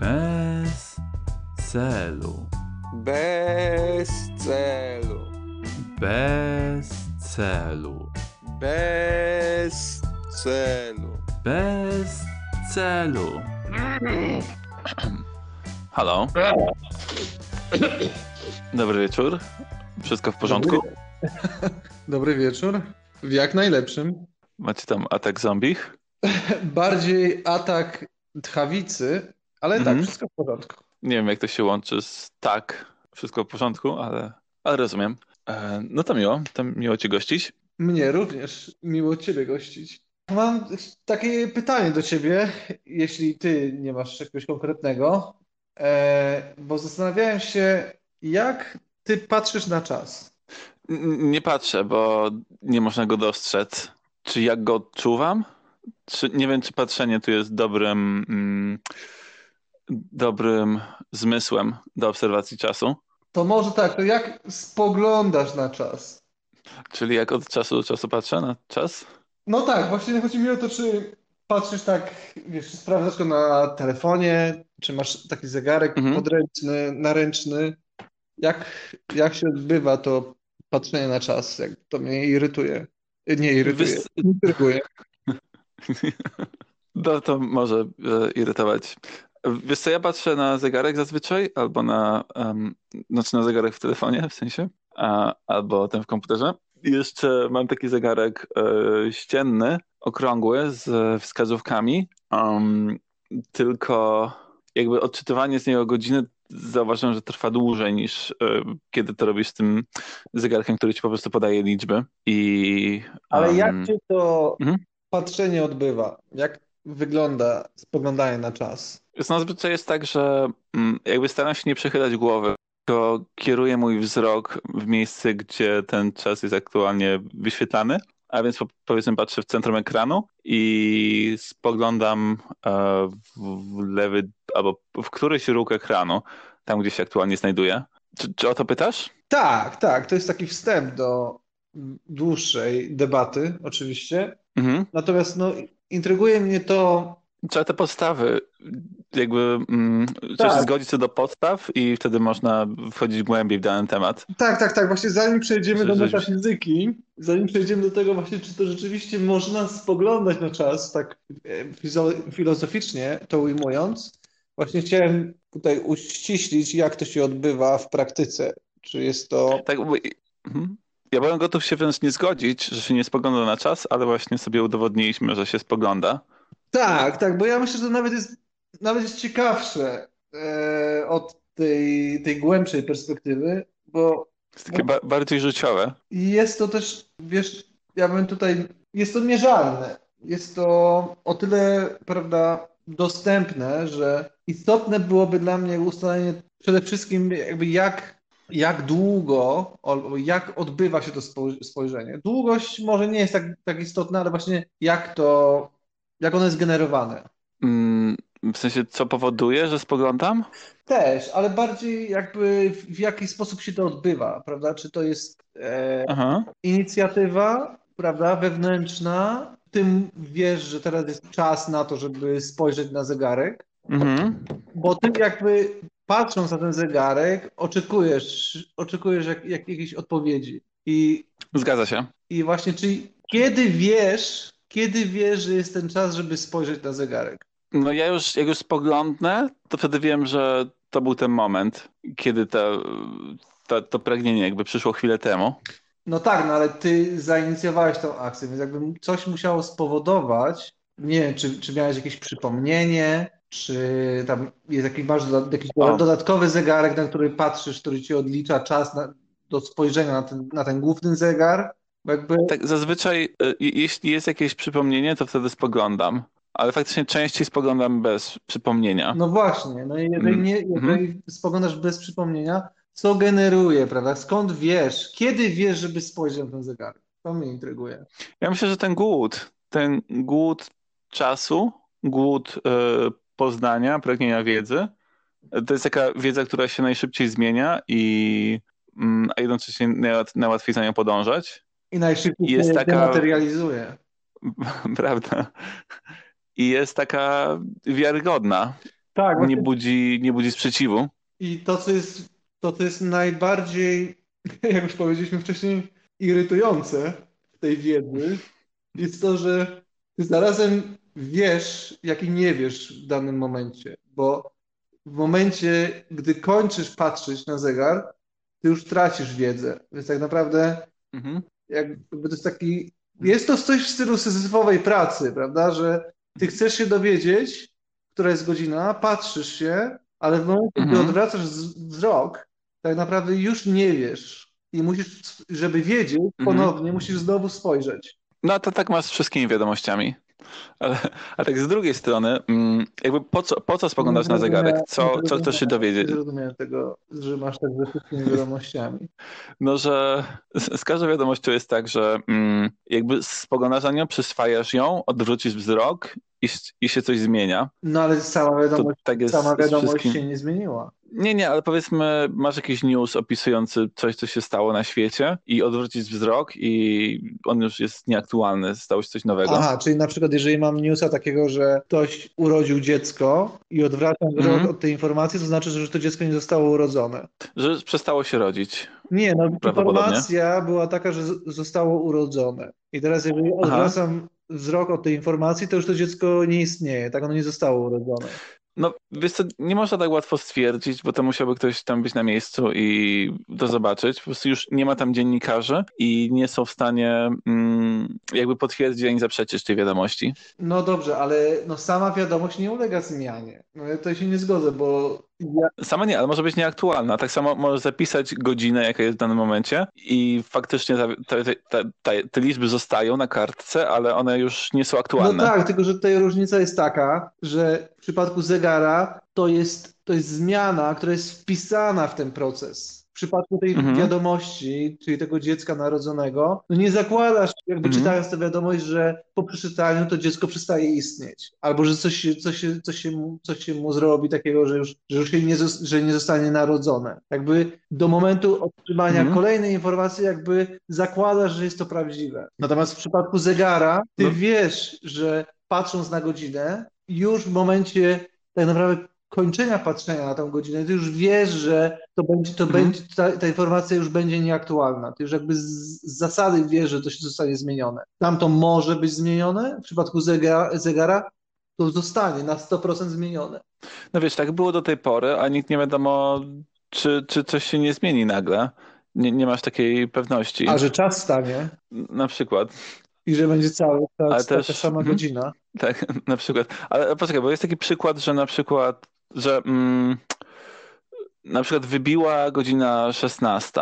Bez celu. Bez celu. Bez celu. Bez celu. Bez celu. Halo? Dobry wieczór. Wszystko w porządku? Dobry wieczór. W jak najlepszym. Macie tam atak zombich? Bardziej atak tchawicy, ale Mhm. tak, wszystko w porządku. Nie wiem, jak to się łączy z tak, wszystko w porządku, ale, ale rozumiem. E, no to miło, to miło cię gościć. Mnie również miło Ciebie gościć. Mam takie pytanie do Ciebie, jeśli Ty nie masz jakiegoś konkretnego, e, bo zastanawiałem się, jak Ty patrzysz na czas. N- Nie patrzę, bo nie można go dostrzec. Czy jak go odczuwam? Czy, nie wiem, czy patrzenie tu jest dobrym, mm, dobrym zmysłem do obserwacji czasu. To może tak, to jak spoglądasz na czas? Czyli jak od czasu do czasu patrzę na czas? No tak, właśnie chodzi mi o to, czy patrzysz tak, wiesz, czy sprawdzasz go na telefonie, czy masz taki zegarek Mhm. podręczny, naręczny. Jak, jak się odbywa to patrzenie na czas? Jak to mnie irytuje. Nie irytuje, Wys- intryguje. No to może e, irytować. Wiesz co, ja patrzę na zegarek zazwyczaj, albo na, um, znaczy na zegarek w telefonie w sensie, a, albo ten w komputerze. I jeszcze mam taki zegarek e, ścienny, okrągły, z wskazówkami, um, tylko jakby odczytywanie z niego godziny zauważyłem, że trwa dłużej niż e, kiedy to robisz z tym zegarkiem, który ci po prostu podaje liczby. I, Ale jak um, się to Mhm. patrzenie odbywa? Jak wygląda spoglądanie na czas? Jest zazwyczaj jest tak, że mm, jakby staram się nie przechylać głowy, tylko kieruję mój wzrok w miejsce, gdzie ten czas jest aktualnie wyświetlany, a więc po, powiedzmy patrzę w centrum ekranu i spoglądam e, w, w lewy albo w któryś róg ekranu, tam gdzie się aktualnie znajduję. Czy, czy o to pytasz? Tak, tak, to jest taki wstęp do dłuższej debaty, oczywiście. Mhm. Natomiast no, intryguje mnie to, Trzeba te podstawy, jakby mm, trzeba Tak. się zgodzić co do podstaw i wtedy można wchodzić głębiej w dany temat. Tak, tak, tak. Właśnie zanim przejdziemy do metafizyki, zanim przejdziemy do tego właśnie, czy to rzeczywiście można spoglądać na czas tak e, filozoficznie, to ujmując, właśnie chciałem tutaj uściślić, jak to się odbywa w praktyce. Czy jest to... Tak, bo- mhm. Ja byłem gotów się wręcz nie zgodzić, że się nie spogląda na czas, ale właśnie sobie udowodniliśmy, że się spogląda. Tak, tak, bo ja myślę, że to nawet jest, nawet jest ciekawsze e, od tej, tej głębszej perspektywy, bo Jest takie ba bardziej życiowe. I jest to też, wiesz, ja bym tutaj, jest to mierzalne. Jest to o tyle, prawda, dostępne, że istotne byłoby dla mnie ustalenie przede wszystkim jakby jak, jak długo, jak odbywa się to spoj- spojrzenie. Długość może nie jest tak, tak istotna, ale właśnie jak to, jak ono jest generowane. Mm, w sensie, co powoduje, że spoglądam? Też, ale bardziej jakby w, jaki sposób się to odbywa, prawda? Czy to jest e, inicjatywa, prawda, wewnętrzna. Ty wiesz, że teraz jest czas na to, żeby spojrzeć na zegarek, Mhm. bo ty jakby patrząc na ten zegarek, oczekujesz, oczekujesz jak, jak, jakiejś odpowiedzi. I, Zgadza się. I właśnie, czyli kiedy wiesz, kiedy wiesz, że jest ten czas, żeby spojrzeć na zegarek? No ja już, jak już spoglądnę, to wtedy wiem, że to był ten moment, kiedy to, to, to pragnienie jakby przyszło chwilę temu. No tak, no ale ty zainicjowałeś tą akcję, więc jakby coś musiało spowodować, nie wiem, czy, czy miałeś jakieś przypomnienie, czy tam jest jakiś, masz jakiś O. dodatkowy zegarek, na który patrzysz, który ci odlicza czas na, do spojrzenia na ten, na ten główny zegar, jakby, Tak, zazwyczaj, y, jeśli jest jakieś przypomnienie, to wtedy spoglądam. Ale faktycznie częściej spoglądam bez przypomnienia. no właśnie, no i jeżeli Mm, nie, jeżeli spoglądasz bez przypomnienia, co generuje, prawda? Skąd wiesz, kiedy wiesz, żeby spojrzeć na ten zegarek? To mnie intryguje. Ja myślę, że ten głód, ten głód czasu, głód y, poznania, pragnienia wiedzy, to jest taka wiedza, która się najszybciej zmienia i mm, a jednocześnie najłat, najłatwiej za nią podążać. I najszybciej Jest się taka- materializuje. Prawda? I jest taka wiarygodna. Tak, nie budzi, nie budzi sprzeciwu. I to, co jest, to, co jest najbardziej, jak już powiedzieliśmy wcześniej, irytujące w tej wiedzy, jest to, że zarazem wiesz, jak i nie wiesz w danym momencie, bo w momencie, gdy kończysz patrzeć na zegar, ty już tracisz wiedzę. Więc tak naprawdę Mhm. jakby to jest taki, jest to coś w stylu syzyfowej pracy, prawda, że ty chcesz się dowiedzieć, która jest godzina, patrzysz się, ale w momencie, gdy Mhm. odwracasz z- wzrok, tak naprawdę już nie wiesz i musisz, żeby wiedzieć, Mhm. ponownie musisz znowu spojrzeć. No to tak masz z wszystkimi wiadomościami. Ale, a tak z drugiej strony, mm, jakby po co, po co spoglądasz na zegarek? Co, co chcesz się Nie dowiedzieć? zrozumiałem tego, że masz tak ze wszystkimi wiadomościami. No, że z, z każdą wiadomością jest tak, że mm, jakby spoglądasz na nią, przyswajasz ją, odwrócisz wzrok i, i się coś zmienia. No ale sama wiadomość, tak jest sama wiadomość się nie zmieniła. Nie, nie, ale powiedzmy, masz jakiś news opisujący coś, co się stało na świecie i odwrócić wzrok i on już jest nieaktualny, stało się coś nowego. Aha, czyli na przykład jeżeli mam newsa takiego, że ktoś urodził dziecko i odwracam wzrok Mhm. od tej informacji, to znaczy, że to dziecko nie zostało urodzone. Że przestało się rodzić. Nie, no informacja była taka, że zostało urodzone. I teraz jeżeli odwracam wzrok od tej informacji, to już to dziecko nie istnieje, tak ono nie zostało urodzone. No, wiesz co, nie można tak łatwo stwierdzić, bo to musiałby ktoś tam być na miejscu i to zobaczyć. Po prostu już nie ma tam dziennikarzy i nie są w stanie mm, jakby potwierdzić ani zaprzeczyć tej wiadomości. No dobrze, ale no sama wiadomość nie ulega zmianie. No ja tutaj się nie zgodzę, bo ja, Sama nie, ale może być nieaktualna. Tak samo możesz zapisać godzinę, jaka jest w danym momencie i faktycznie te, te, te, te liczby zostają na kartce, ale one już nie są no aktualne. tak, tylko że tutaj różnica jest taka, że przypadku zegara to jest, to jest zmiana, która jest wpisana w ten proces. W przypadku tej Mhm. wiadomości, czyli tego dziecka narodzonego, no nie zakładasz, jakby Mhm. czytając tę wiadomość, że po przeczytaniu to dziecko przestaje istnieć. Albo że coś, się- coś, się- coś, się, mu, coś się mu zrobi takiego, że już, że już się nie, że nie zostanie narodzone. Jakby do momentu otrzymania Mhm. kolejnej informacji jakby zakładasz, że jest to prawdziwe. Natomiast w przypadku zegara, ty No. wiesz, że patrząc na godzinę, już w momencie tak naprawdę kończenia patrzenia na tą godzinę, ty już wiesz, że to będzie, to Mhm. będzie ta, ta informacja już będzie nieaktualna. Ty już jakby z, z zasady wiesz, że to się zostanie zmienione. Tam to może być zmienione, w przypadku zegara, zegara to zostanie na 100% zmienione. No wiesz, tak było do tej pory, a nikt nie wiadomo, czy, czy coś się nie zmieni nagle. Nie, nie masz takiej pewności. A że czas stanie Na przykład. I że będzie cały czas taka też- sama mhm. godzina. Tak, na przykład. Ale poczekaj, bo jest taki przykład, że na przykład, że mm, na przykład wybiła godzina 16,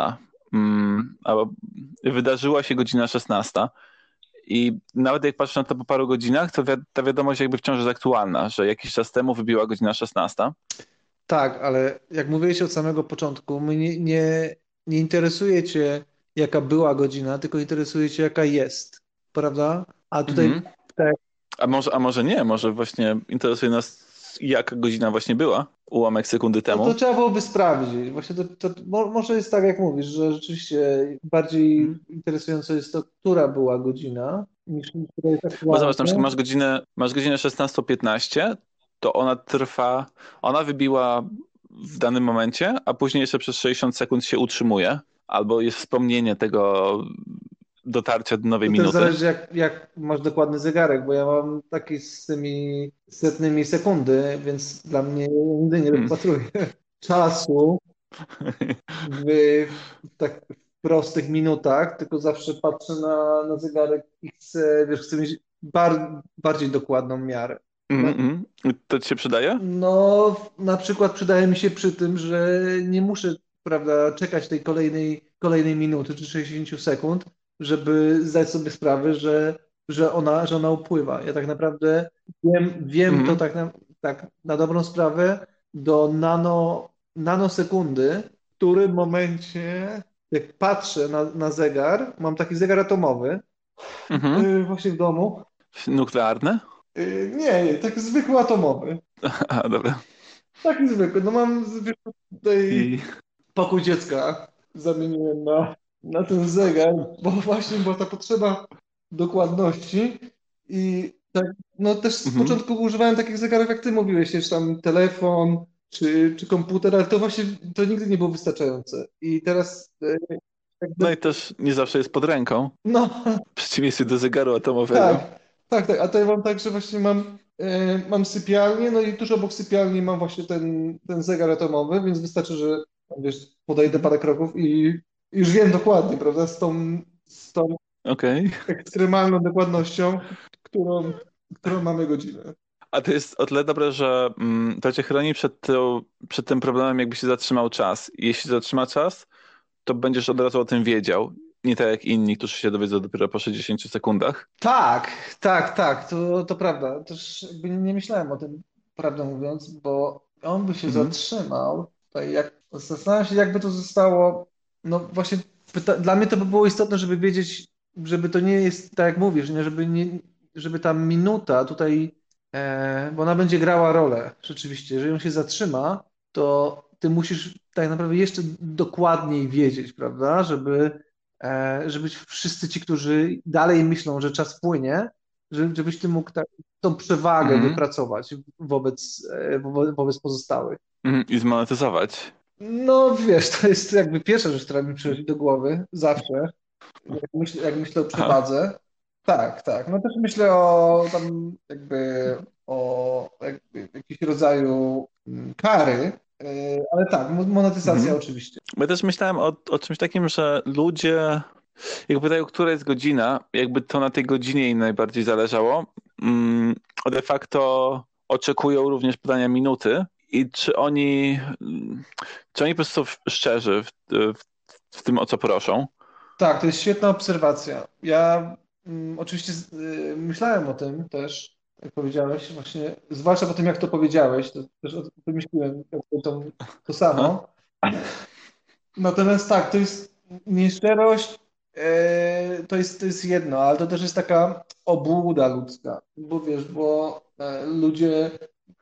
mm, albo wydarzyła się godzina 16 i nawet jak patrzę na to po paru godzinach, to wi ta wiadomość jakby wciąż jest aktualna, że jakiś czas temu wybiła godzina 16. Tak, ale jak mówiłeś od samego początku, mnie nie, nie, nie interesuje cię, jaka była godzina, tylko interesuje cię, jaka jest. Prawda? A tutaj Mhm. tak. A może, a może nie, może właśnie interesuje nas, jaka godzina właśnie była ułamek sekundy No temu. to trzeba byłoby sprawdzić. Właśnie to, to mo- może jest tak, jak mówisz, że rzeczywiście bardziej Mhm. interesujące jest to, która była godzina, niż która jest Bo aktualna. zobacz, na przykład masz godzinę, masz godzinę 16.15, to ona trwa, ona wybiła w danym momencie, a później jeszcze przez 60 sekund się utrzymuje, albo jest wspomnienie tego dotarcia do nowej To też minuty. zależy, jak, jak masz dokładny zegarek, bo ja mam taki z tymi setnymi sekundy, więc dla mnie nigdy nie Hmm. rozpatruję czasu w, w tak prostych minutach, tylko zawsze patrzę na, na zegarek i chcę, wiesz, chcę mieć bar, bardziej dokładną miarę. Mm, mm. To ci się przydaje? No, na przykład przydaje mi się przy tym, że nie muszę, prawda, czekać tej kolejnej, kolejnej minuty czy 60 sekund, żeby zdać sobie sprawę, że, że ona, że ona upływa. Ja tak naprawdę wiem, wiem Mhm. to tak na, tak na dobrą sprawę do nano, nanosekundy, w którym momencie, jak patrzę na, na zegar, mam taki zegar atomowy, Mhm. yy, właśnie w domu. Nuklearny? Yy, nie, nie, taki zwykły atomowy. A, dobra. Taki zwykły. No mam zwykły tutaj I... pokój dziecka. Zamieniłem na, na ten zegar, bo właśnie była ta potrzeba dokładności i No też z Mhm. początku używałem takich zegarów, jak ty mówiłeś, czy tam telefon, czy, czy komputer, ale to właśnie to nigdy nie było wystarczające. I teraz e, jakby, No i też nie zawsze jest pod ręką, no w przeciwieństwie do zegaru atomowego. tak, tak, tak. A to ja mam tak, że właśnie mam, e, mam sypialnię, no i tuż obok sypialni mam właśnie ten, ten zegar atomowy, więc wystarczy, że wiesz, podejdę parę kroków i już wiem dokładnie, prawda, z tą, z tą Okej. ekstremalną dokładnością, którą, którą mamy godzinę. A to jest o tyle dobre, że mm, to cię chroni przed, tą, przed tym problemem, jakby się zatrzymał czas. Jeśli zatrzyma czas, to będziesz od razu o tym wiedział. Nie tak jak inni, którzy się dowiedzą dopiero po 60 sekundach. Tak, tak, tak, to, to prawda. Też jakby nie myślałem o tym, prawdę mówiąc, bo on by się Mhm. zatrzymał. Tutaj jak, zastanawiam się, jakby to zostało. No właśnie, dla mnie to by było istotne, żeby wiedzieć, żeby to nie jest tak jak mówisz, nie, żeby, nie, żeby ta minuta tutaj, e, bo ona będzie grała rolę rzeczywiście. Jeżeli on się zatrzyma, to ty musisz tak naprawdę jeszcze dokładniej wiedzieć, prawda, żeby e, żeby wszyscy ci, którzy dalej myślą, że czas płynie, żeby, żebyś ty mógł tak, tą przewagę Mhm. wypracować wobec, e, wo- wobec pozostałych. Mhm, I zmonetyzować. No wiesz, to jest jakby pierwsza rzecz, która mi przychodzi do głowy zawsze, jak myślę, jak myślę o przewadze. Tak, tak. No też myślę o tam jakby o jakby jakimś rodzaju mm, kary, e, ale tak, mo- monetyzacja Mhm. oczywiście. Ja też myślałem o, o czymś takim, że ludzie, jak pytają, która jest godzina, jakby to na tej godzinie im najbardziej zależało, mm, de facto oczekują również podania minuty i czy oni, czy oni po prostu szczerzy w, w, w tym, o co proszą. Tak, to jest świetna obserwacja. Ja mm, oczywiście z- y, myślałem o tym też, jak powiedziałeś, właśnie, zwłaszcza po tym, jak to powiedziałeś, to też o tym wymyśliłem to, to samo. Natomiast tak, to jest nieszczerość, e, to jest, to jest jedno, ale to też jest taka obłuda ludzka, bo wiesz, bo e, ludzie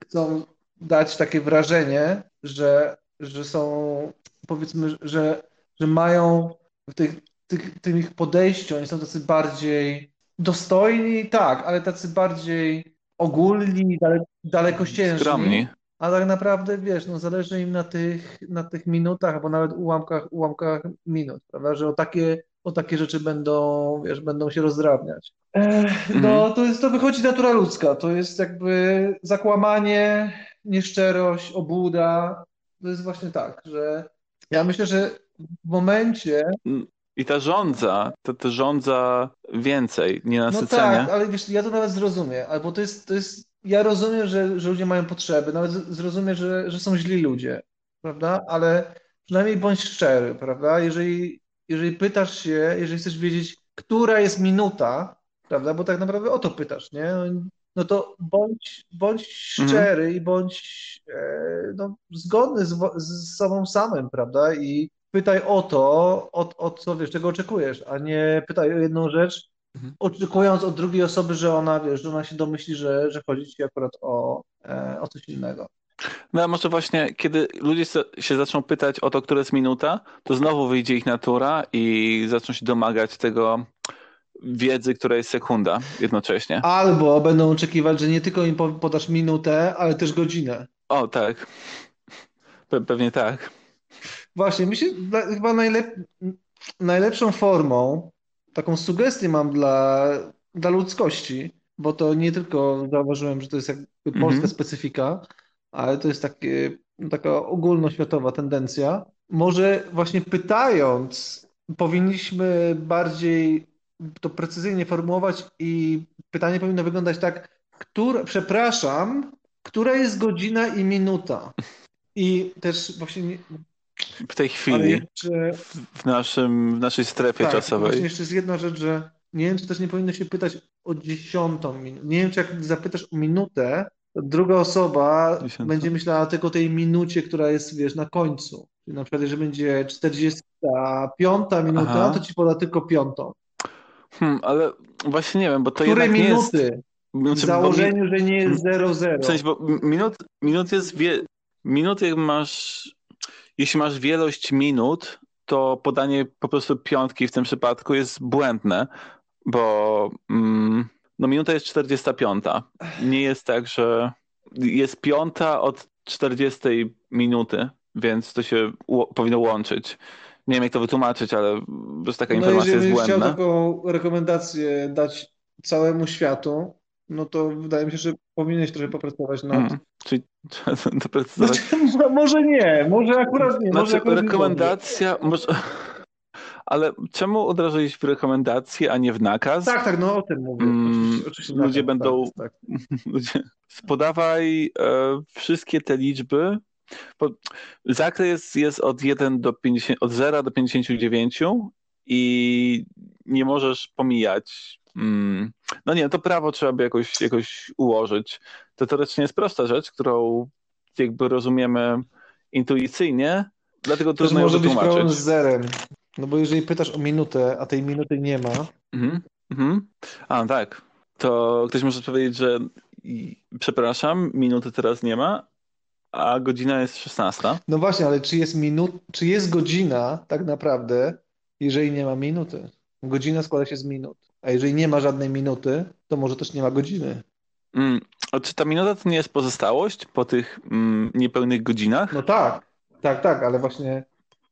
chcą dać takie wrażenie, że, że są, powiedzmy, że, że mają w tych, tych, tym ich podejściu, oni są tacy bardziej dostojni, tak, ale tacy bardziej ogólni, dale, dalekosiężni. Skromni. A tak naprawdę, wiesz, no zależy im na tych, na tych minutach, albo nawet ułamkach, ułamkach minut, prawda, że o takie, o takie rzeczy będą, wiesz, będą się rozdrabniać. Ech, no, Mhm. to jest, to wychodzi natura ludzka, to jest jakby zakłamanie, nieszczerość, obłuda, to jest właśnie tak, że ja myślę, że w momencie, I ta żądza, to, to żądza więcej, no nienasycenie. tak, ale wiesz, ja to nawet zrozumiem, albo to jest, to jest, ja rozumiem, że, że ludzie mają potrzeby, nawet zrozumiem, że, że są źli ludzie, prawda, ale przynajmniej bądź szczery, prawda, jeżeli, jeżeli pytasz się, jeżeli chcesz wiedzieć, która jest minuta, prawda, bo tak naprawdę o to pytasz, nie, no, to bądź, bądź Mhm. szczery i bądź e, no, zgodny z, z sobą samym, prawda, i pytaj o to, o, o co, wiesz, czego oczekujesz, a nie pytaj o jedną rzecz, Mhm. oczekując od drugiej osoby, że ona, wiesz, że ona się domyśli, że, że chodzi ci akurat o, e, o coś innego. No a może właśnie, kiedy ludzie się zaczną pytać o to, która jest minuta, to znowu wyjdzie ich natura i zaczną się domagać tego wiedzy, która jest sekunda jednocześnie. Albo będą oczekiwać, że nie tylko im po- podasz minutę, ale też godzinę. O, tak. Pe pewnie tak. Właśnie, myślę, chyba najlep najlepszą formą, taką sugestię mam dla, dla ludzkości, bo to nie tylko zauważyłem, że to jest jakby polska Mhm. specyfika, ale to jest takie, taka ogólnoświatowa tendencja. Może właśnie pytając, powinniśmy bardziej to precyzyjnie formułować i pytanie powinno wyglądać tak, przepraszam, która jest godzina i minuta? I też właśnie, nie- W tej chwili, jeszcze w, naszym, w naszej strefie tak, czasowej. właśnie jeszcze jest jedna rzecz, że nie wiem, czy też nie powinno się pytać o dziesiątą minutę. Nie wiem, czy jak zapytasz o minutę, to druga osoba Dziesiąta. będzie myślała tylko o tej minucie, która jest, wiesz, na końcu. Czyli na przykład, jeżeli będzie 45 minuta, Aha. to ci poda tylko piątą. Hmm, ale właśnie nie wiem, bo to Które jednak nie jest... minuty? W Znaczy, bo mi- założeniu, że nie jest 0-0. W sensie, bo minut, minut jest wie, minut jak masz, jeśli masz wielość minut, to podanie po prostu piątki w tym przypadku jest błędne, bo mm, No minuta jest 45. Nie jest tak, że jest piąta od 40 minuty, więc to się powinno łączyć. Nie wiem, jak to wytłumaczyć, ale po prostu taka No informacja jeżeli jest będziesz chciał błędna. taką rekomendację dać całemu światu, no to wydaje mi się, że powinieneś trochę popracować nad... Mm. Czyli trzeba doprecyzować. Znaczy, mo- może nie, może akurat nie. może Znaczy, akurat nie rekomendacja, może... ale czemu od razu iść w rekomendację, a nie w nakaz? Tak, tak, no o tym mówię. Mm, oczywiście, oczywiście ludzie tak, będą- Tak, Ludzie, podawaj e, wszystkie te liczby. Zakres jest, od 1 do 50, od 0 do 59 i nie możesz pomijać. Mm, no nie, to prawo trzeba by jakoś, jakoś ułożyć. To teoretycznie jest prosta rzecz, którą jakby rozumiemy intuicyjnie, dlatego Też trudno ją może być problem wytłumaczyć. z zerem. No bo jeżeli pytasz o minutę, a tej minuty nie ma, Mhm, mhm. A, tak. To ktoś może powiedzieć, że przepraszam, minuty teraz nie ma, a godzina jest 16. no właśnie, ale czy jest minut, czy jest godzina tak naprawdę, jeżeli nie ma minuty? Godzina składa się z minut. A jeżeli nie ma żadnej minuty, to może też nie ma godziny. Mm, a czy ta minuta to nie jest pozostałość po tych mm, niepełnych godzinach? No tak, tak, tak, ale właśnie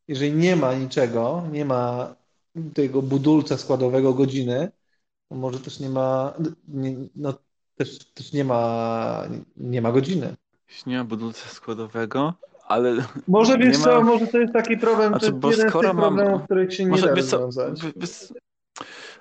jeżeli nie ma niczego, nie ma tego budulca składowego godziny, to może też nie ma, nie, no też, też nie ma, nie ma godziny. Ma budulca składowego, ale Może wiesz Nie co, ma- może to jest taki problem, Znaczy, bo jeden z skoro tych mam- problemów, których się nie może da co, rozwiązać. wy- wy-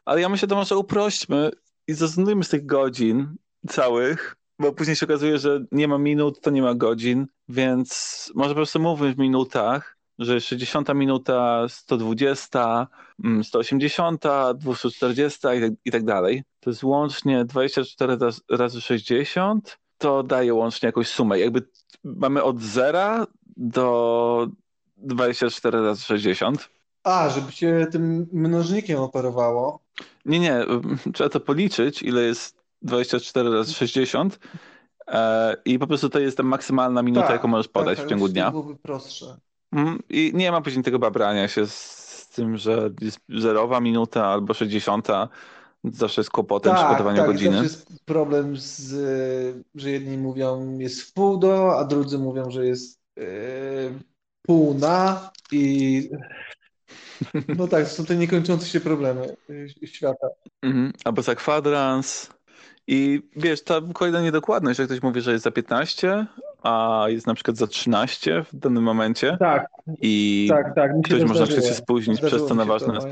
ale ja myślę, to może uprośćmy i zrezygnujmy z tych godzin całych, bo później się okazuje, że nie ma minut, to nie ma godzin, więc może po prostu mówmy w minutach, że 60 minuta, 120, mm, 180, 240 i tak, i tak dalej. To jest łącznie 24 raz- razy 60, to daje łącznie jakąś sumę. Jakby mamy od 0 do 24 razy 60. A, żeby się tym mnożnikiem operowało. Nie, nie, trzeba to policzyć, ile jest 24 razy 60 e, i po prostu to jest ta maksymalna minuta, Tak, jaką możesz podać tak, w ciągu dnia. byłoby prostsze. Mm, I nie ma później tego babrania się z, z tym, że jest zerowa minuta albo 60. Zawsze jest kłopotem Tak, podawaniu tak, godziny. zawsze jest problem z, y, że jedni mówią jest w pół do, a drudzy mówią, że jest y, pół na i no tak, są te niekończące się problemy y, świata. Mhm. Albo za kwadrans. I wiesz, ta kolejna niedokładność, że ktoś mówi, że jest za 15, a jest na przykład za 13 w danym momencie Tak, i tak, tak, ktoś to może na przykład zdarzyło. się spóźnić Zdarzyło przez to na się to, ważne pamiętam.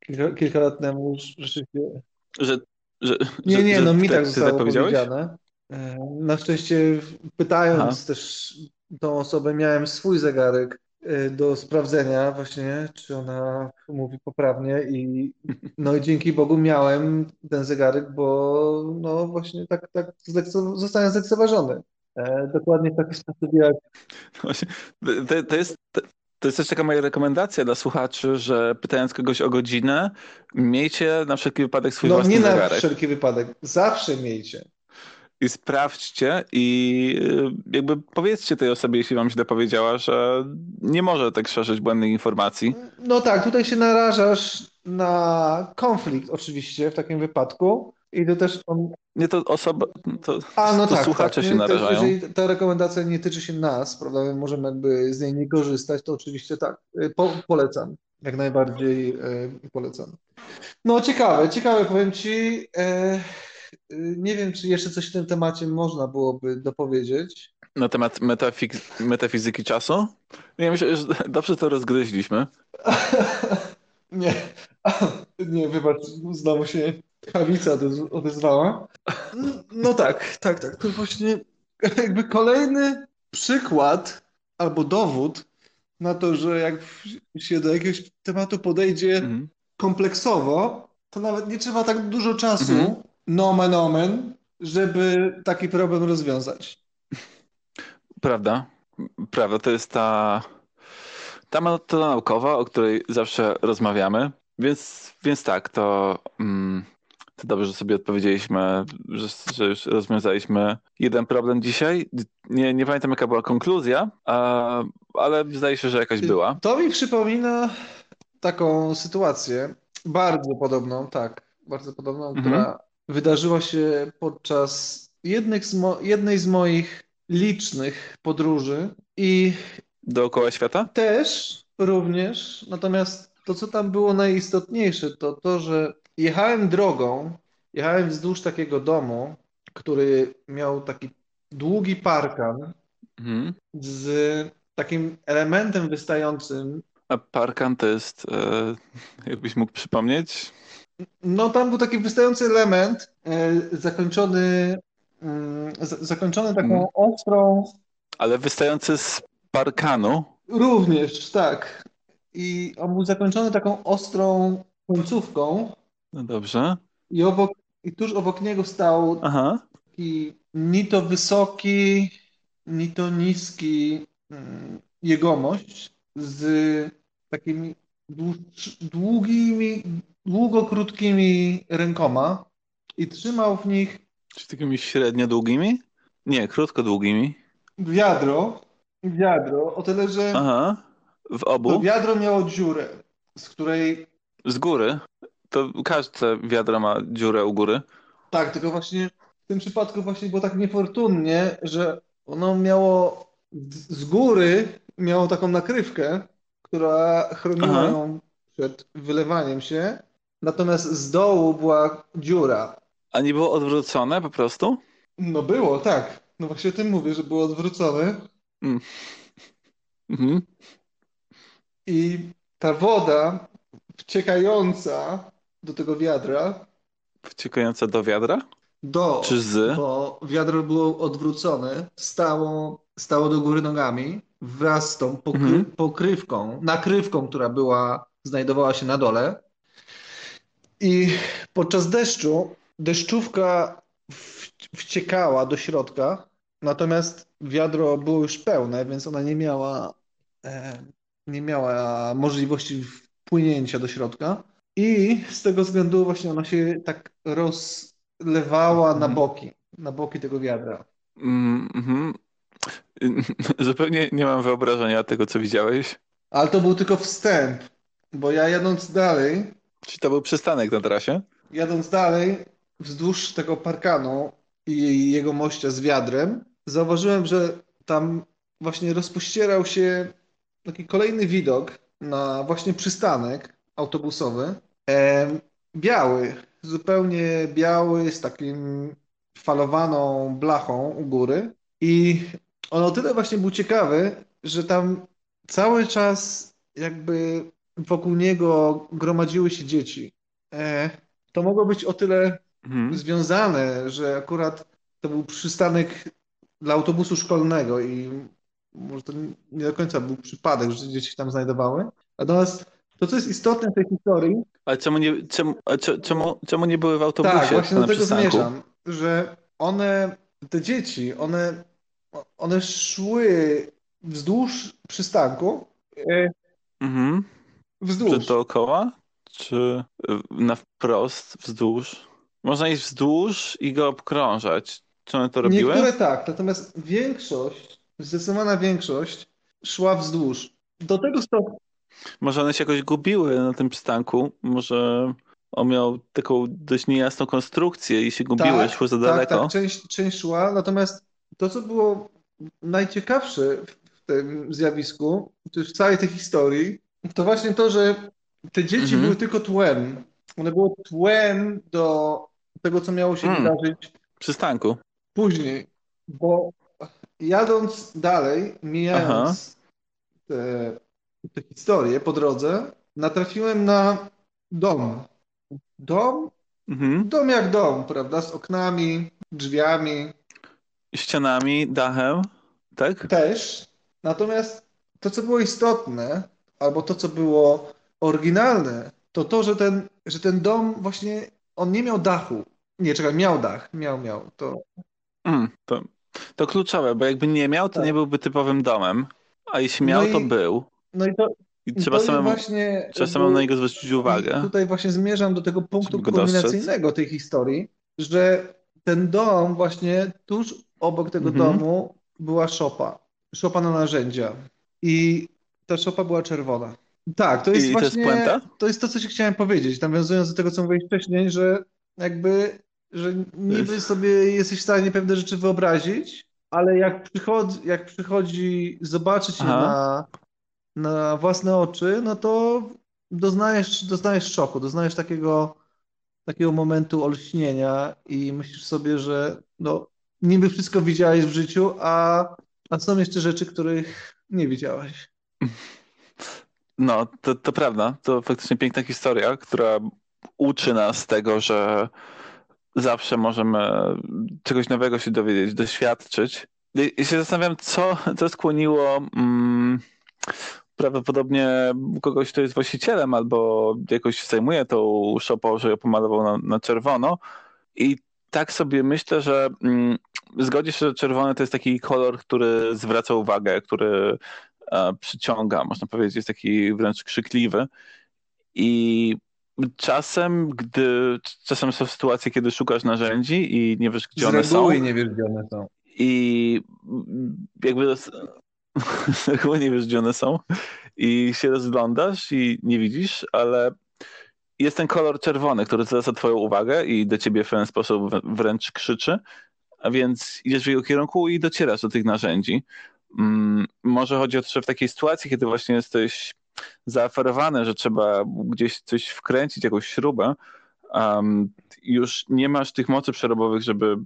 Kilka, kilka lat temu już rzeczywiście że, że, Nie, że, nie, no mi tak zostało powiedziane. E, Na szczęście pytając Aha. też tą osobę miałem swój zegarek e, do sprawdzenia właśnie, czy ona mówi poprawnie i no i dzięki Bogu miałem ten zegarek, bo no właśnie tak, tak zostałem zlekceważony. E, Dokładnie w taki sposób jak Właśnie, To, to jest, to, to jest też taka moja rekomendacja dla słuchaczy, że pytając kogoś o godzinę, miejcie na wszelki wypadek swój no własny nie na zegarek wszelki wypadek, zawsze miejcie. i sprawdźcie i y, jakby powiedzcie tej osobie, jeśli wam źle powiedziała, że nie może tak szerzyć błędnych informacji. No tak, tutaj się narażasz na konflikt oczywiście w takim wypadku i to też on Nie to osoba, to, A, no to tak, słuchacze tak. się narażają. Jeżeli ta rekomendacja nie tyczy się nas, prawda, my możemy jakby z niej nie korzystać, to oczywiście tak, y, po, polecam. Jak najbardziej y, polecam. No ciekawe, ciekawe, powiem Ci. e, y, nie wiem, czy jeszcze coś w tym temacie można byłoby dopowiedzieć. Na temat metafik- metafizyki czasu? Ja myślę, że dobrze to rozgryźliśmy. Nie, nie, wybacz, znowu się odez- odezwała. No tak, tak, tak. To właśnie jakby kolejny przykład albo dowód na to, że jak się do jakiegoś tematu podejdzie Mhm. kompleksowo, to nawet nie trzeba tak dużo czasu, Mhm. nomen omen, żeby taki problem rozwiązać. Prawda, prawda, to jest ta, ta metoda naukowa, o której zawsze rozmawiamy, więc, więc tak, to, mm, to dobrze, że sobie odpowiedzieliśmy, że, że już rozwiązaliśmy jeden problem dzisiaj. Nie, nie pamiętam jaka była konkluzja, ale zdaje się, że jakaś była. To mi przypomina taką sytuację, bardzo podobną, tak, bardzo podobną, Mhm. która wydarzyła się podczas z mo- jednej z moich licznych podróży i Dookoła świata? też również, natomiast to, co tam było najistotniejsze, to to, że jechałem drogą, jechałem wzdłuż takiego domu, który miał taki długi parkan Mhm. z takim elementem wystającym. A parkan to jest, e, jakbyś mógł przypomnieć? No, tam był taki wystający element, e, zakończony, mm, z- zakończony taką Mhm. ostrą, Ale wystający z parkanu. również, tak. I on był zakończony taką ostrą końcówką, No dobrze. i obok, i tuż obok niego stał Aha. taki ni to wysoki, ni to niski mm, jegomość z takimi długimi, długo krótkimi rękoma i trzymał w nich Czy takimi średnio długimi? Nie, krótko długimi. wiadro, wiadro, o tyle, że Aha. W to obu? wiadro miało dziurę, z której, Z góry? To każde wiadro ma dziurę u góry. tak, tylko właśnie w tym przypadku właśnie było tak niefortunnie, że ono miało z góry miało taką nakrywkę, która chroniła Aha. ją przed wylewaniem się, natomiast z dołu była dziura. A nie było odwrócone po prostu? No było, tak. No właśnie o tym mówię, że było odwrócone Mhm. i ta woda wciekająca do tego wiadra, Wciekające do wiadra? do, Czy z? bo wiadro było odwrócone, stało, stało do góry nogami wraz z tą pokry, Mhm. pokrywką, nakrywką, która była, znajdowała się na dole. I podczas deszczu deszczówka wciekała do środka, natomiast wiadro było już pełne, więc ona nie miała, e, nie miała możliwości wpłynięcia do środka. I z tego względu właśnie ona się tak rozlewała na Mhm. boki, na boki tego wiadra. Mm, Mhm. Zupełnie nie mam wyobrażenia tego, co widziałeś. Ale to był tylko wstęp, bo ja jadąc dalej, Czy to był przystanek na trasie? jadąc dalej wzdłuż tego parkanu i jego mościa z wiadrem, zauważyłem, że tam właśnie rozpościerał się taki kolejny widok na właśnie przystanek autobusowy. Em, biały, zupełnie biały, z takim falowaną blachą u góry. I on o tyle właśnie był ciekawy, że tam cały czas jakby wokół niego gromadziły się dzieci. E, to mogło być o tyle Mhm. związane, że akurat to był przystanek dla autobusu szkolnego i może to nie do końca był przypadek, że dzieci się tam znajdowały. Natomiast to, co jest istotne w tej historii, Ale czemu nie, czemu, czemu, czemu nie były w autobusie tak, właśnie do tego przystanku? zmierzam, że one, te dzieci, one, one szły wzdłuż przystanku, e, Mhm. Czy wzdłuż. dookoła? Czy na wprost, wzdłuż? Można iść wzdłuż i go obkrążać. Czy one to robiły? Niektóre tak, natomiast większość, zdecydowana większość szła wzdłuż. Do tego stopnia, Może one się jakoś gubiły na tym przystanku? Może on miał taką dość niejasną konstrukcję i się gubiły, tak, szły za tak, daleko? tak, część, część szła, natomiast to, co było najciekawsze w tym zjawisku, czy w całej tej historii, to właśnie to, że te dzieci Mhm. były tylko tłem. One były tłem do tego, co miało się Mm. wydarzyć Przystanku. później, bo jadąc dalej, mijając te, te historie po drodze, natrafiłem na dom. Dom? Mhm. Dom jak dom, prawda? Z oknami, drzwiami Ścianami, dachem, tak? też. Natomiast to, co było istotne, albo to, co było oryginalne, to to, że ten, że ten dom właśnie, on nie miał dachu. Nie, czekaj, miał dach. Miał, miał. To, Mm, to, to kluczowe, bo jakby nie miał, to Tak. nie byłby typowym domem. A jeśli miał, No to i- był. No i to, I trzeba to jest samemu, właśnie... trzeba samemu na niego zwrócić uwagę. Tutaj właśnie zmierzam do tego punktu kulminacyjnego tej historii, że ten dom właśnie tuż obok tego Mhm. domu była szopa. Szopa na narzędzia. I ta szopa była czerwona. Tak, to jest I to jest właśnie to jest to, co ci chciałem powiedzieć, nawiązując do tego, co mówiłeś wcześniej, że jakby że niby sobie jesteś w stanie pewne rzeczy wyobrazić, ale jak przychodzi, jak przychodzi zobaczyć je na, na własne oczy, no to doznajesz, doznajesz szoku, doznajesz takiego, takiego momentu olśnienia i myślisz sobie, że no, niby wszystko widziałeś w życiu, a, a są jeszcze rzeczy, których nie widziałeś. No, to, to prawda. To faktycznie piękna historia, która uczy nas tego, że zawsze możemy czegoś nowego się dowiedzieć, doświadczyć. I się zastanawiam, co, co skłoniło mm, prawdopodobnie kogoś, kto jest właścicielem albo jakoś zajmuje tą szopą, że ją pomalował na, na czerwono. I tak sobie myślę, że mm, zgodzisz się, że czerwony to jest taki kolor, który zwraca uwagę, który e, przyciąga, można powiedzieć, jest taki wręcz krzykliwy. I czasem, gdy czasem są sytuacje, kiedy szukasz narzędzi i nie wiesz, gdzie Z one są. nie wiesz, gdzie one są. I jakby reguły nie wiesz, gdzie one są. I się rozglądasz i nie widzisz, ale jest ten kolor czerwony, który zwraca twoją uwagę i do ciebie w pewien sposób wręcz krzyczy, a więc idziesz w jego kierunku i docierasz do tych narzędzi. Mm, może chodzi o to, że w takiej sytuacji, kiedy właśnie jesteś zaoferowany, że trzeba gdzieś coś wkręcić, jakąś śrubę, um, już nie masz tych mocy przerobowych, żeby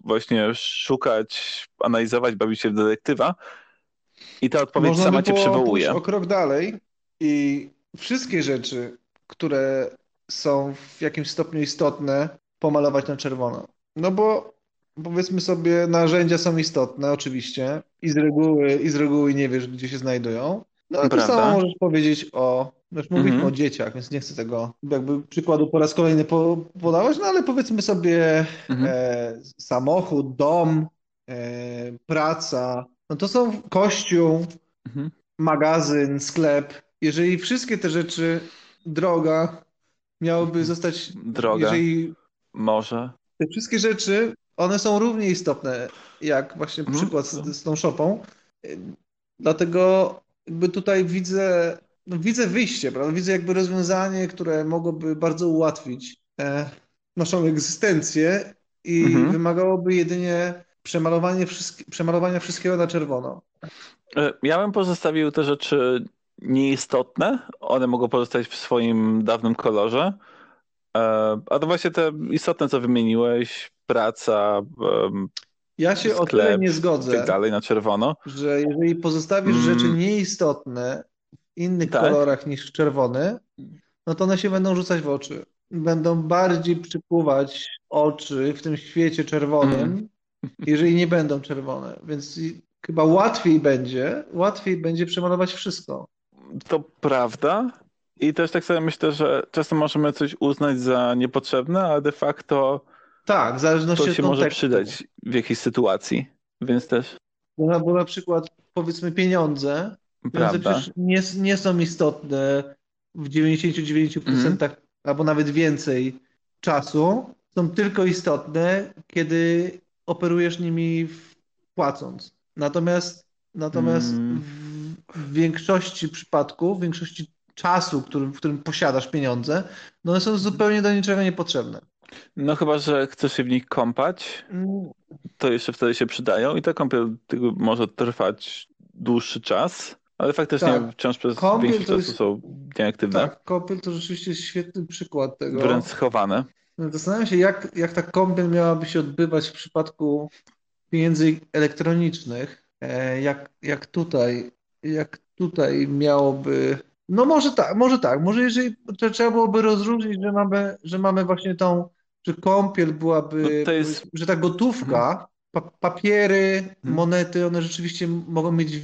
właśnie szukać, analizować, bawić się w detektywa i ta odpowiedź Można sama by cię przywołuje. o krok dalej i wszystkie rzeczy, które są w jakimś stopniu istotne, pomalować na czerwono. No bo powiedzmy sobie, narzędzia są istotne, oczywiście, i z reguły, i z reguły nie wiesz, gdzie się znajdują. No ale to samo możesz powiedzieć o, już mówiliśmy Mhm. o dzieciach, więc nie chcę tego jakby przykładu po raz kolejny po, podawać, no ale powiedzmy sobie Mhm. e, samochód, dom, e, praca, no to są kościół, Mhm. magazyn, sklep. Jeżeli wszystkie te rzeczy, droga, miałyby zostać, Droga, jeżeli może. te wszystkie rzeczy, one są równie istotne, jak właśnie Mhm. przykład z, z tą szopą. Dlatego jakby tutaj widzę, no widzę wyjście, prawda? Widzę jakby rozwiązanie, które mogłoby bardzo ułatwić e, naszą egzystencję i Mhm. wymagałoby jedynie przemalowanie wszystkie, przemalowania wszystkiego na czerwono. E, Ja bym pozostawił te rzeczy nieistotne. One mogą pozostać w swoim dawnym kolorze. E, A to właśnie te istotne, co wymieniłeś, praca, Ja się o tyle sklep nie zgodzę, tak dalej na czerwono. że jeżeli pozostawisz Mm. rzeczy nieistotne w innych Tak. kolorach niż czerwony, no to one się będą rzucać w oczy. Będą bardziej przykuwać oczy w tym świecie czerwonym, Mm. Jeżeli nie będą czerwone. Więc chyba łatwiej będzie, łatwiej będzie przemalować wszystko. To prawda. I też tak sobie myślę, że czasem możemy coś uznać za niepotrzebne, ale de facto Tak, w zależności to od się może kontekstu. przydać w jakiejś sytuacji. Więc też, Bo na, bo na przykład powiedzmy pieniądze, pieniądze przecież nie, nie są istotne w 99% albo nawet więcej czasu. Są tylko istotne, kiedy operujesz nimi płacąc. Natomiast, natomiast Mm. w, w większości przypadków, w większości czasu, którym, w którym posiadasz pieniądze, no one są zupełnie do niczego niepotrzebne. No chyba, że chcesz się w nich kąpać, to jeszcze wtedy się przydają i ta kąpiel może trwać dłuższy czas, ale faktycznie Tak. wciąż przez Kąpiel większość czasu jest- są nieaktywne, Tak, kąpiel to rzeczywiście jest świetny przykład tego. wręcz schowane. No, Zastanawiam się, jak, jak ta kąpiel miałaby się odbywać w przypadku pieniędzy elektronicznych, e, jak, jak tutaj, jak tutaj miałoby. No może tak, może tak, może jeżeli to trzeba byłoby rozróżnić, że mamy, że mamy właśnie tą, że kąpiel byłaby, No to jest- Mhm. że ta gotówka, pa, papiery, Mhm. monety, one rzeczywiście mogą mieć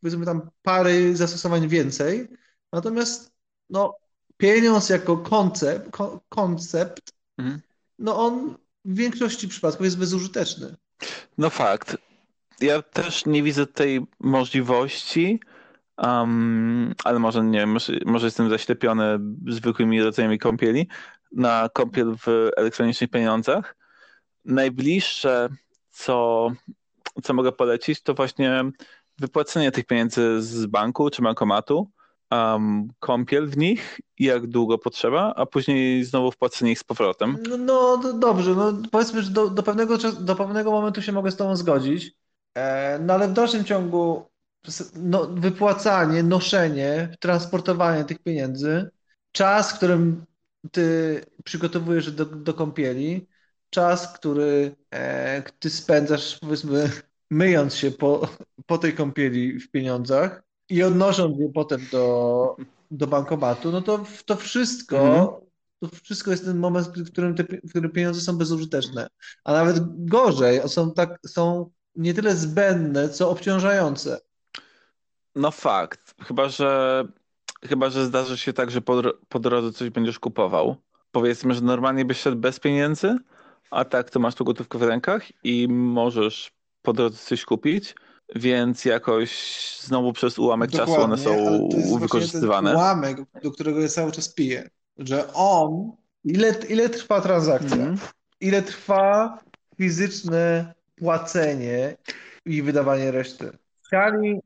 powiedzmy tam pary zastosowań więcej, natomiast no pieniądz jako koncept, ko, koncept Mhm. no on w większości przypadków jest bezużyteczny. No fakt. Ja też nie widzę tej możliwości, um, ale może nie wiem, może, może jestem zaślepiony zwykłymi rodzajami kąpieli, na kąpiel w elektronicznych pieniądzach. Najbliższe, co, co mogę polecić, to właśnie wypłacenie tych pieniędzy z banku czy bankomatu. Um, kąpiel w nich, jak długo potrzeba, a później znowu wpłacenie ich z powrotem. No, no do- dobrze, no powiedzmy, że do, do pewnego, do pewnego momentu się mogę z Tobą zgodzić, e, no ale w dalszym ciągu no, wypłacanie, noszenie, transportowanie tych pieniędzy, czas, którym Ty przygotowujesz do, do kąpieli, czas, który e, Ty spędzasz, powiedzmy, myjąc się po, po tej kąpieli w pieniądzach i odnosząc je potem do, do bankomatu, no to to wszystko Mhm. to wszystko jest ten moment, w którym te, w którym pieniądze są bezużyteczne. A nawet gorzej, są tak, są nie tyle zbędne, co obciążające. No fakt, chyba że, chyba, że zdarzy się tak, że po, po drodze coś będziesz kupował. Powiedzmy, że normalnie byś szedł bez pieniędzy, a tak to masz tu gotówkę w rękach i możesz po drodze coś kupić, więc jakoś znowu przez ułamek czasu one są wykorzystywane. ułamek, do którego ja cały czas piję, że on, ile, ile trwa transakcja, Mhm. ile trwa fizyczne płacenie i wydawanie reszty. Skali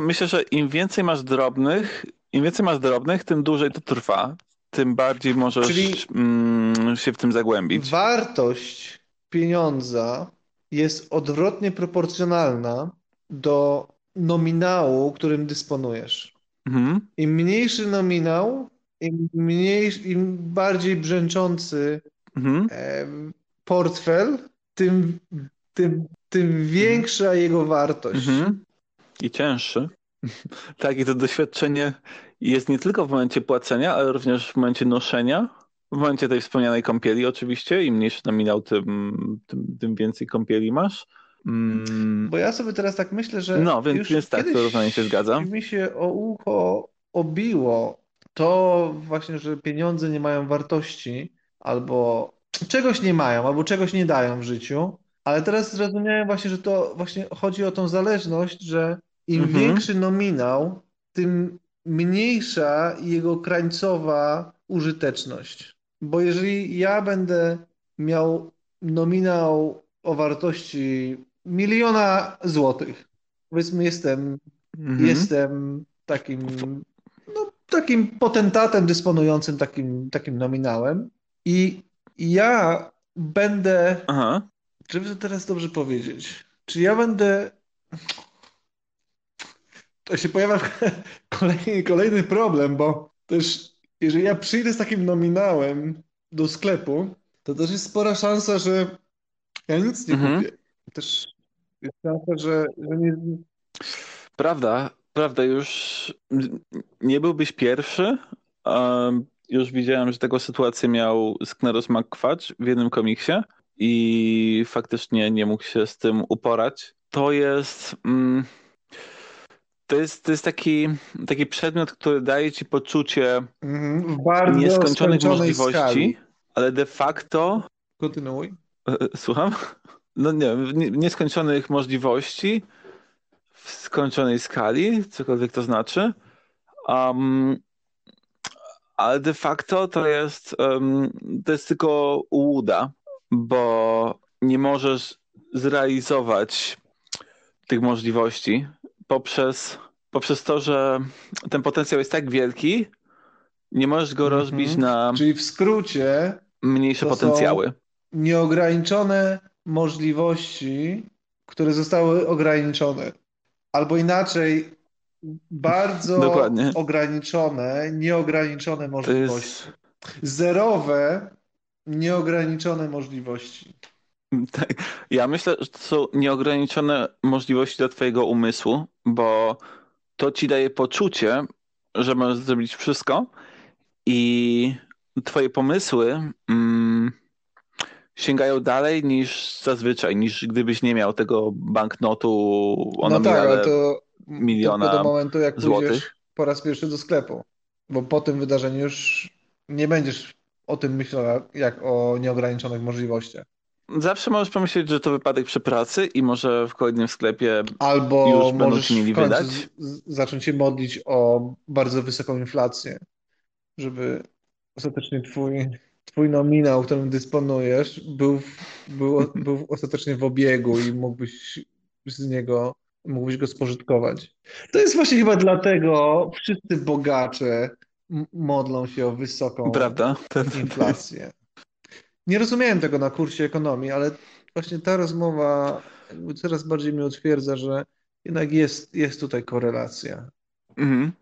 Myślę, że im więcej masz drobnych, im więcej masz drobnych, tym dłużej to trwa, tym bardziej możesz Czyli- mm, się w tym zagłębić. Wartość pieniądza jest odwrotnie proporcjonalna do nominału, którym dysponujesz. Mhm. Im mniejszy nominał, im mniejszy, im bardziej brzęczący Mhm. e, portfel, tym, tym, tym większa jego wartość. Mhm. I cięższy. Tak, i to doświadczenie jest nie tylko w momencie płacenia, ale również w momencie noszenia. W momencie tej wspomnianej kąpieli oczywiście. Im mniejszy nominał, tym, tym, tym więcej kąpieli masz. Mm, Bo ja sobie teraz tak myślę, że No, więc, już więc tak, to równanie się zgadza. mi się o ucho obiło to właśnie, że pieniądze nie mają wartości, albo czegoś nie mają, albo czegoś nie dają w życiu. Ale teraz zrozumiałem właśnie, że to właśnie chodzi o tą zależność, że im Mhm. większy nominał, tym mniejsza jego krańcowa użyteczność. Bo jeżeli ja będę miał nominał o wartości miliona złotych, powiedzmy jestem Mhm. jestem takim, no, takim potentatem dysponującym takim, takim nominałem i ja będę, Aha. żeby to teraz dobrze powiedzieć, czy ja będę, to się pojawia kolejny, kolejny problem, bo też jeżeli ja przyjdę z takim nominałem do sklepu, to też jest spora szansa, że ja nic nie Mhm. kupię. Też jest szansa, że, że nie, Prawda, prawda, już nie byłbyś pierwszy. Um, już widziałem, że taką sytuację miał Skneros McQuatch w jednym komiksie i faktycznie nie mógł się z tym uporać. To jest, mm, to jest, to jest taki, taki przedmiot, który daje ci poczucie bardzo nieskończonych możliwości, skali. ale de facto Kontynuuj. E, Słucham? No nie, w nie- nieskończonych możliwości w skończonej skali, cokolwiek to znaczy. Um, ale de facto to jest, um, to jest tylko ułuda, bo nie możesz zrealizować tych możliwości poprzez, poprzez to, że ten potencjał jest tak wielki, nie możesz go Mhm. rozbić na Czyli w skrócie mniejsze to są- potencjały. nieograniczone możliwości, które zostały ograniczone. Albo inaczej, bardzo Dokładnie. ograniczone, nieograniczone możliwości. jest. Zerowe, nieograniczone możliwości. Tak. Ja myślę, że to są nieograniczone możliwości dla twojego umysłu, bo to ci daje poczucie, że możesz zrobić wszystko i twoje pomysły mm, sięgają dalej niż zazwyczaj, niż gdybyś nie miał tego banknotu o No tak, ale to miliona tylko do momentu, jak pójdziesz złotych. po raz pierwszy do sklepu. Bo po tym wydarzeniu już nie będziesz o tym myślał jak o nieograniczonych możliwościach. Zawsze możesz pomyśleć, że to wypadek przy pracy i może w kolejnym sklepie Albo Już będą ci mieli wydać? zacząć się modlić o bardzo wysoką inflację, żeby ostatecznie twój, twój nominał, którym dysponujesz, był, był, był ostatecznie w obiegu i mógłbyś z niego mógłbyś go spożytkować. To jest właśnie chyba dlatego wszyscy bogacze modlą się o wysoką Prawda? Inflację. Nie rozumiałem tego na kursie ekonomii, ale właśnie ta rozmowa coraz bardziej mnie utwierdza, że jednak jest, jest tutaj korelacja. Mhm.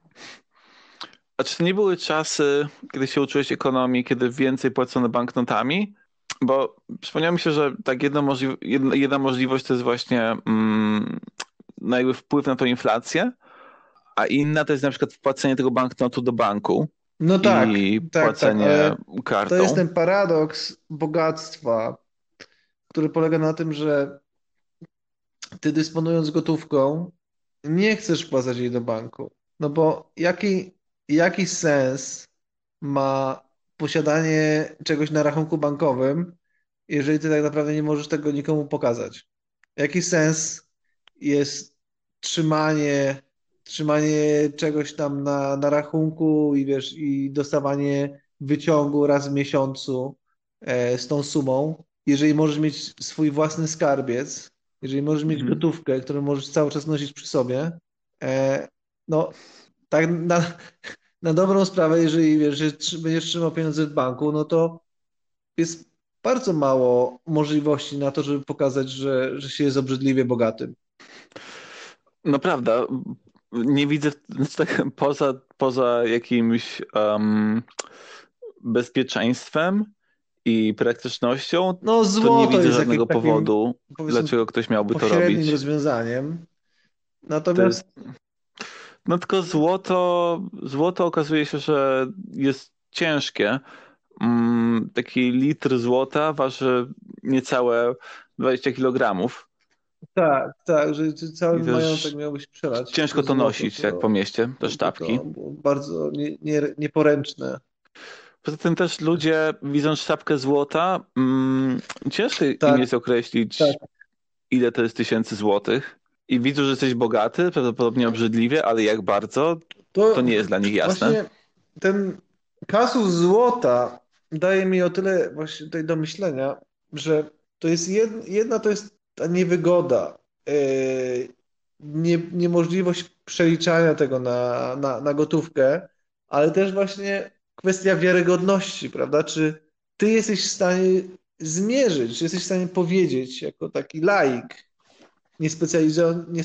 A czy nie były czasy, kiedy się uczyłeś ekonomii, kiedy więcej płacono banknotami? Bo przypomniało mi się, że tak jedna, możli jedna, jedna możliwość to jest właśnie mm, no jakby wpływ na tą inflację, a inna to jest na przykład wpłacenie tego banknotu do banku No tak, i tak, tak, płacenie ale kartą. to jest ten paradoks bogactwa, który polega na tym, że ty dysponując gotówką, nie chcesz wpłacać jej do banku. No bo jaki, jaki sens ma posiadanie czegoś na rachunku bankowym, jeżeli ty tak naprawdę nie możesz tego nikomu pokazać? Jaki sens jest trzymanie, trzymanie czegoś tam na, na rachunku i wiesz, i dostawanie wyciągu raz w miesiącu e, z tą sumą, jeżeli możesz mieć swój własny skarbiec, jeżeli możesz mieć Mhm. gotówkę, którą możesz cały czas nosić przy sobie, e, no tak na, na dobrą sprawę, jeżeli wiesz, będziesz trzymał pieniądze w banku, no to jest bardzo mało możliwości na to, żeby pokazać, że, że się jest obrzydliwie bogatym. No prawda, nie widzę, znaczy tak, poza, poza jakimś em, bezpieczeństwem i praktycznością, No to złoto nie widzę żadnego takim, powodu, dlaczego ktoś miałby to robić. rozwiązaniem. To Natomiast no tylko złoto, złoto okazuje się, że jest ciężkie. Mm, Taki litr złota waży niecałe 20 kg. tak, tak, że cały majątek miałbyś przelać Ciężko to nosić, jak po mieście, te sztabki. bardzo nie, nie, nieporęczne. Poza tym też ludzie, widząc sztabkę złota, mm, ciężko Tak. im jest określić, Tak. ile to jest tysięcy złotych. I widzą, że jesteś bogaty, prawdopodobnie obrzydliwie, ale jak bardzo, to nie jest dla nich jasne. Właśnie ten kasus złota daje mi o tyle właśnie tutaj do myślenia, że to jest jed, jedna to jest ta niewygoda, yy, nie, niemożliwość przeliczania tego na, na, na gotówkę, ale też właśnie kwestia wiarygodności, prawda? Czy ty jesteś w stanie zmierzyć, czy jesteś w stanie powiedzieć jako taki laik, nie, specjalizują, nie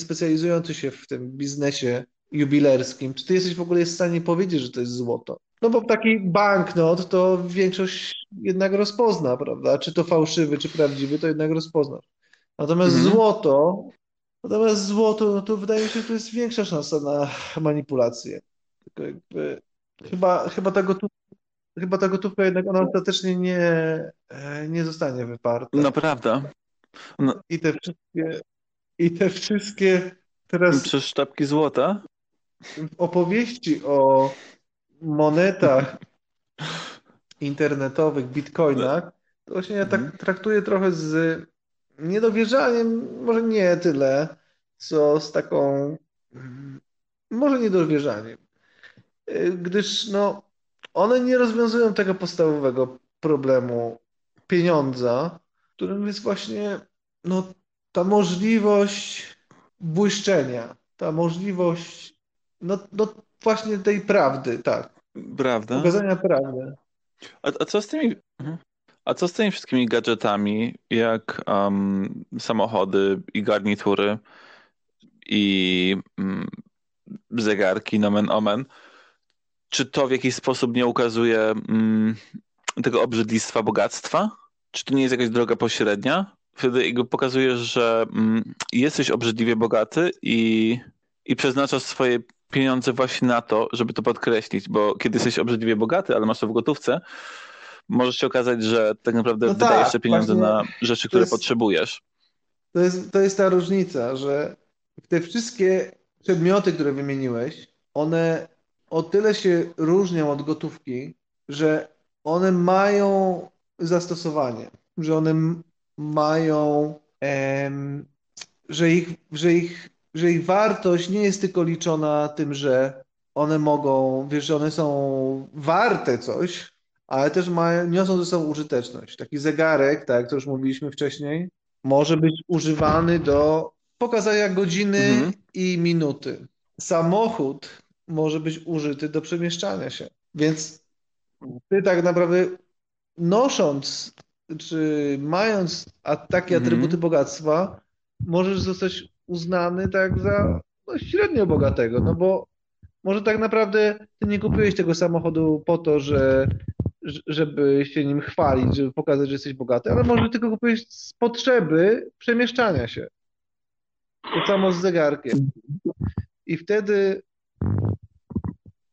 się w tym biznesie jubilerskim, czy ty jesteś w ogóle w stanie powiedzieć, że to jest złoto? No bo taki banknot to większość jednak rozpozna, prawda? Czy to fałszywy, czy prawdziwy, to jednak rozpoznasz. Natomiast Mhm. złoto, natomiast złoto, no to wydaje mi się, że to jest większa szansa na manipulację. Tylko jakby, chyba, chyba ta gotówka, chyba ta gotówka jednak ona ostatecznie nie, e, nie zostanie wyparta. No prawda. I te wszystkie, i te wszystkie teraz Przez sztabki złota? opowieści o monetach internetowych, bitcoinach, to właśnie ja Mhm. tak traktuję trochę z niedowierzaniem, może nie tyle, co z taką, może niedowierzaniem, gdyż no, one nie rozwiązują tego podstawowego problemu pieniądza, którym jest właśnie no, ta możliwość błyszczenia, ta możliwość no, no właśnie tej prawdy, tak, Prawda? pokazania prawdy. A, a co z tymi, mhm. a co z tymi wszystkimi gadżetami, jak um, samochody i garnitury i mm, zegarki, nomen omen? Czy to w jakiś sposób nie ukazuje mm, tego obrzydlistwa bogactwa? Czy to nie jest jakaś droga pośrednia? Wtedy jakby pokazujesz, że mm, jesteś obrzydliwie bogaty i, i przeznaczasz swoje pieniądze właśnie na to, żeby to podkreślić, bo kiedy jesteś obrzydliwie bogaty, ale masz to w gotówce, może się okazać, że tak naprawdę No wydajesz tak, te pieniądze na rzeczy, które jest- potrzebujesz. To jest, to jest ta różnica, że te wszystkie przedmioty, które wymieniłeś, one o tyle się różnią od gotówki, że one mają zastosowanie, że one mają, em, że ich, że ich, że ich wartość nie jest tylko liczona tym, że one mogą, wiesz, że one są warte coś, ale też mają, niosą ze sobą użyteczność. Taki zegarek, tak jak to już mówiliśmy wcześniej, może być używany do pokazania godziny Mhm. i minuty. Samochód może być użyty do przemieszczania się. Więc ty tak naprawdę nosząc czy mając a takie Mhm. atrybuty bogactwa, możesz zostać uznany tak za no, średnio bogatego, no bo może tak naprawdę ty nie kupiłeś tego samochodu po to, że, że- żeby się nim chwalić, żeby pokazać, że jesteś bogaty, ale może tylko kupiłeś z potrzeby przemieszczania się. To samo z zegarkiem. I wtedy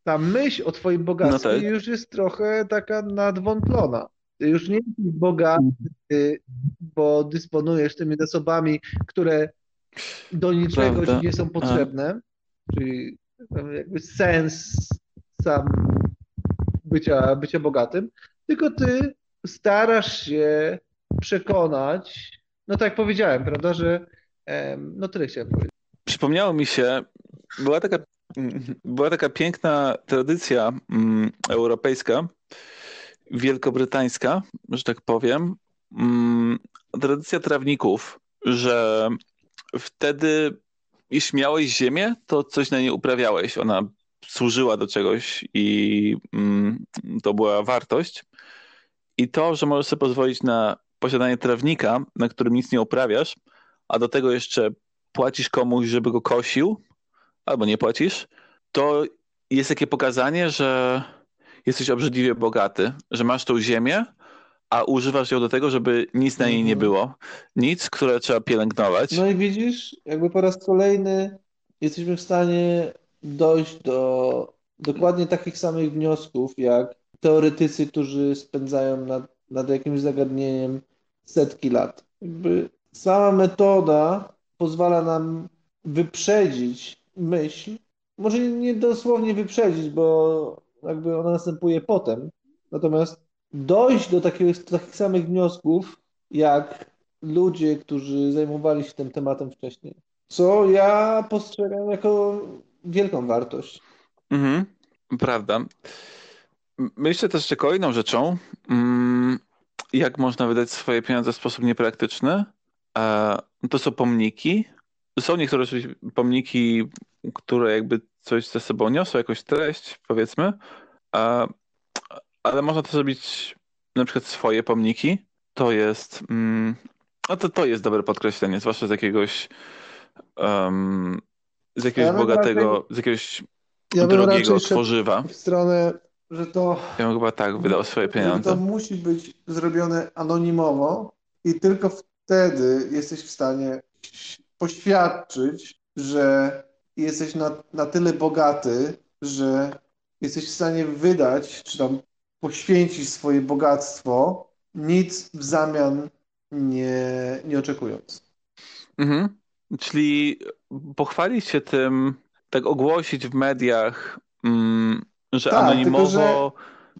ta myśl o twoim bogactwie No tak. już jest trochę taka nadwątlona. Już nie jesteś bogaty, bo dysponujesz tymi zasobami, które do niczego Prawda. ci nie są potrzebne, czyli jakby sens sam bycia, bycia bogatym, tylko ty starasz się przekonać, no tak jak powiedziałem, prawda, że no tyle chciałem powiedzieć. Przypomniało mi się, była taka, była taka piękna tradycja mm, europejska, wielkobrytańska, że tak powiem, mm, tradycja trawników, że wtedy, jeśli miałeś ziemię, to coś na niej uprawiałeś. Ona służyła do czegoś i mm, to była wartość. I to, że możesz sobie pozwolić na posiadanie trawnika, na którym nic nie uprawiasz, a do tego jeszcze płacisz komuś, żeby go kosił, albo nie płacisz, to jest takie pokazanie, że jesteś obrzydliwie bogaty, że masz tą ziemię, a używasz ją do tego, żeby nic na niej nie Mhm. było. Nic, które trzeba pielęgnować. No i widzisz, jakby po raz kolejny jesteśmy w stanie dojść do dokładnie takich samych wniosków, jak teoretycy, którzy spędzają nad, nad jakimś zagadnieniem setki lat. Jakby sama metoda pozwala nam wyprzedzić myśl, może nie dosłownie wyprzedzić, bo jakby ona następuje potem, natomiast dojść do do takich samych wniosków, jak ludzie, którzy zajmowali się tym tematem wcześniej. Co ja postrzegam jako wielką wartość. Mhm, prawda. Myślę też, że kolejną rzeczą, mm, jak można wydać swoje pieniądze w sposób niepraktyczny, e, to są pomniki. Są niektóre pomniki, które jakby coś ze sobą niosą, jakąś treść, powiedzmy, e, ale można też zrobić na przykład swoje pomniki. To jest, mm, no to, to jest dobre podkreślenie, zwłaszcza z jakiegoś, em, z jakiegoś Ja bogatego, z jakiegoś Ja drogiego raczej tworzywa. w stronę, że to, Ja bym chyba tak wydał swoje że to pieniądze. musi być zrobione anonimowo i tylko wtedy jesteś w stanie poświadczyć, że jesteś na, na tyle bogaty, że jesteś w stanie wydać, czy tam poświęcić swoje bogactwo, nic w zamian nie, nie oczekując. Mhm. Czyli pochwalić się tym, tak ogłosić w mediach, mm, że Tak, anonimowo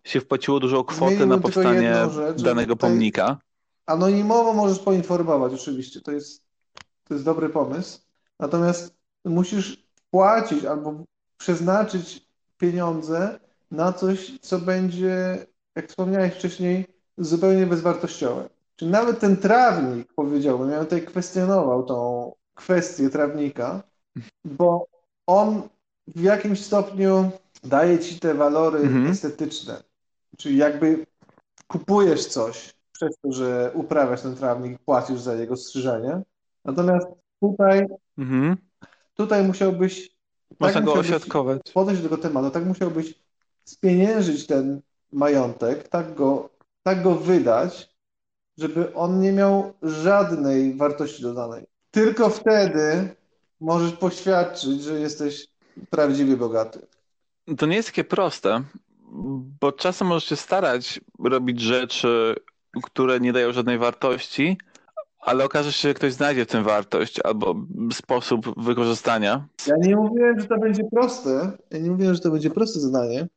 się wpłaciło dużą kwotę na tylko powstanie rzecz, że danego pomnika. Anonimowo możesz poinformować, oczywiście, to jest, to jest dobry pomysł. Natomiast musisz płacić albo przeznaczyć pieniądze na coś, co będzie, jak wspomniałeś wcześniej, zupełnie bezwartościowe. Czy nawet ten trawnik, powiedziałbym, ja bym tutaj kwestionował tą kwestię trawnika, bo on w jakimś stopniu daje ci te walory Mhm. estetyczne. Czyli jakby kupujesz coś przez to, że uprawiasz ten trawnik i płacisz za jego strzyżenie. Natomiast tutaj, Mhm. Tutaj musiałbyś Można tak go musiałbyś podejść do tego tematu, tak musiałbyś spieniężyć ten majątek, tak go, tak go wydać, żeby on nie miał żadnej wartości dodanej. Tylko wtedy możesz poświadczyć, że jesteś prawdziwie bogaty. To nie jest takie proste, bo czasem możesz się starać robić rzeczy, które nie dają żadnej wartości, ale okaże się, że ktoś znajdzie w tym wartość albo sposób wykorzystania. Ja nie mówiłem, że to będzie proste. Ja nie mówiłem, że to będzie proste zadanie.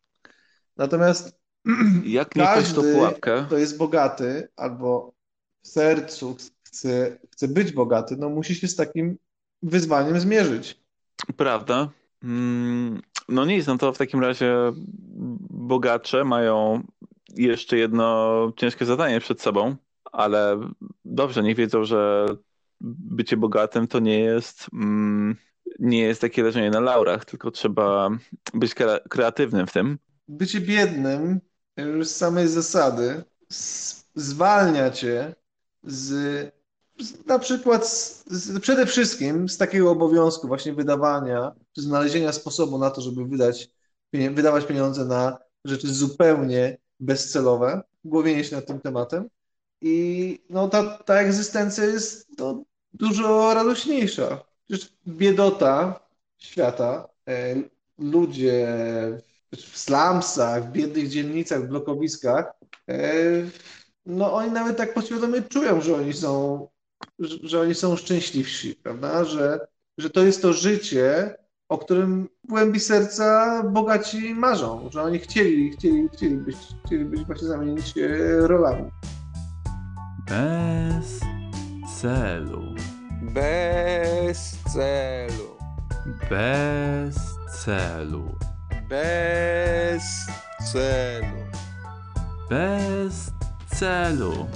Natomiast Jak nie każdy, pułapkę? kto jest bogaty albo w sercu chce, chce być bogaty, no musi się z takim wyzwaniem zmierzyć. Prawda? Mm, No nic, no to w takim razie bogacze mają jeszcze jedno ciężkie zadanie przed sobą, ale dobrze, niech wiedzą, że bycie bogatym to nie jest, mm, nie jest takie leżenie na laurach, tylko trzeba być kre- kreatywnym w tym. Bycie biednym już z samej zasady zwalnia cię z, z na przykład z, z, przede wszystkim z takiego obowiązku właśnie wydawania, znalezienia sposobu na to, żeby wydać, wydawać pieniądze na rzeczy zupełnie bezcelowe, głowienie się nad tym tematem. I no, ta, ta egzystencja jest no, dużo radośniejsza. Przecież biedota świata, e, ludzie w slumsach, w biednych dzielnicach, w blokowiskach, e, no oni nawet tak podświadomie czują, że oni są, że, oni są szczęśliwsi, prawda? Że, że to jest to życie, o którym w głębi serca bogaci marzą, że oni chcieli, chcieli, chcieli być, chcieli być właśnie zamienić rolami. Bez celu. Bez celu. Bez celu. Bez celu. Bez celu.